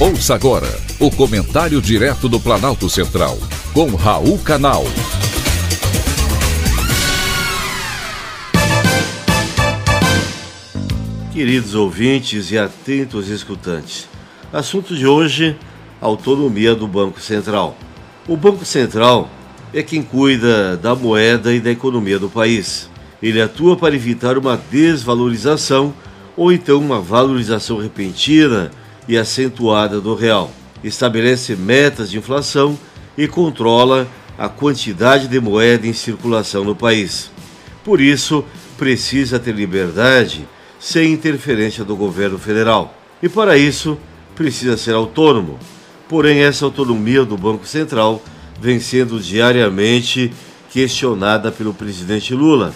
Ouça agora o comentário direto do Planalto Central, com Raul Canal. Queridos ouvintes e atentos escutantes, assunto de hoje: autonomia do Banco Central. O Banco Central é quem cuida da moeda e da economia do país. Ele atua para evitar uma desvalorização ou então uma valorização repentina e acentuada do real. Estabelece metas de inflação e controla a quantidade de moeda em circulação no país. Por isso, precisa ter liberdade sem interferência do governo federal. E para isso, precisa ser autônomo. Porém, essa autonomia do Banco Central vem sendo diariamente questionada pelo presidente Lula,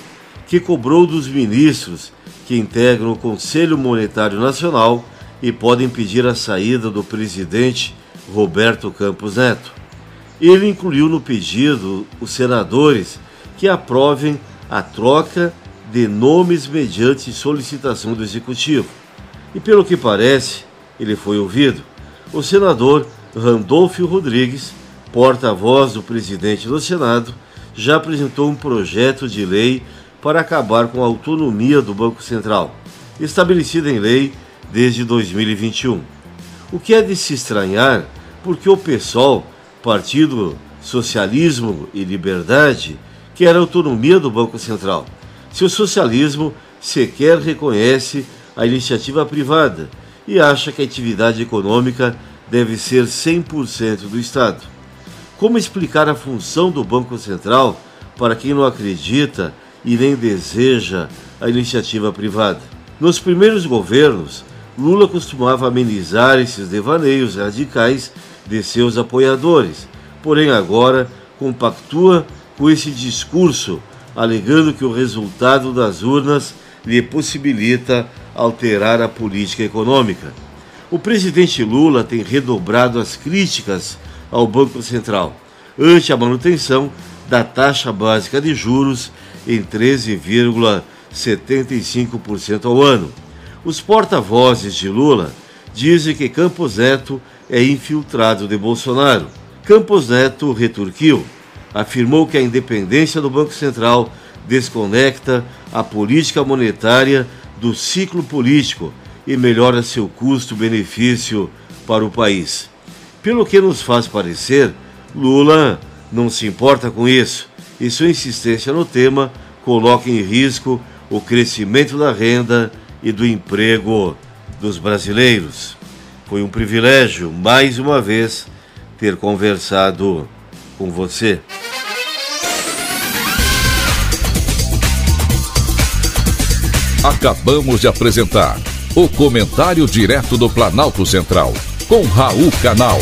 que cobrou dos ministros que integram o Conselho Monetário Nacional e podem pedir a saída do presidente Roberto Campos Neto. Ele incluiu no pedido os senadores que aprovem a troca de nomes mediante solicitação do executivo. E pelo que parece, ele foi ouvido. O senador Randolfo Rodrigues, porta-voz do presidente do Senado, já apresentou um projeto de lei para acabar com a autonomia do Banco Central, estabelecida em lei desde 2021. O que é de se estranhar porque o PSOL, Partido Socialismo e Liberdade, quer a autonomia do Banco Central. Seu socialismo sequer reconhece a iniciativa privada e acha que a atividade econômica deve ser 100% do Estado. Como explicar a função do Banco Central para quem não acredita e nem deseja a iniciativa privada? Nos primeiros governos, Lula costumava amenizar esses devaneios radicais de seus apoiadores, porém agora compactua com esse discurso, alegando que o resultado das urnas lhe possibilita alterar a política econômica. O presidente Lula tem redobrado as críticas ao Banco Central ante a manutenção da taxa básica de juros em 13,75% ao ano os porta-vozes de Lula dizem que Campos Neto é infiltrado de Bolsonaro. Campos Neto retorquiu, afirmou que a independência do Banco Central desconecta a política monetária do ciclo político e melhora seu custo-benefício para o país. Pelo que nos faz parecer, Lula não se importa com isso e sua insistência no tema coloca em risco o crescimento da renda e do emprego dos brasileiros. Foi um privilégio, mais uma vez, ter conversado com você. Acabamos de apresentar o Comentário Direto do Planalto Central, com Raul Canal.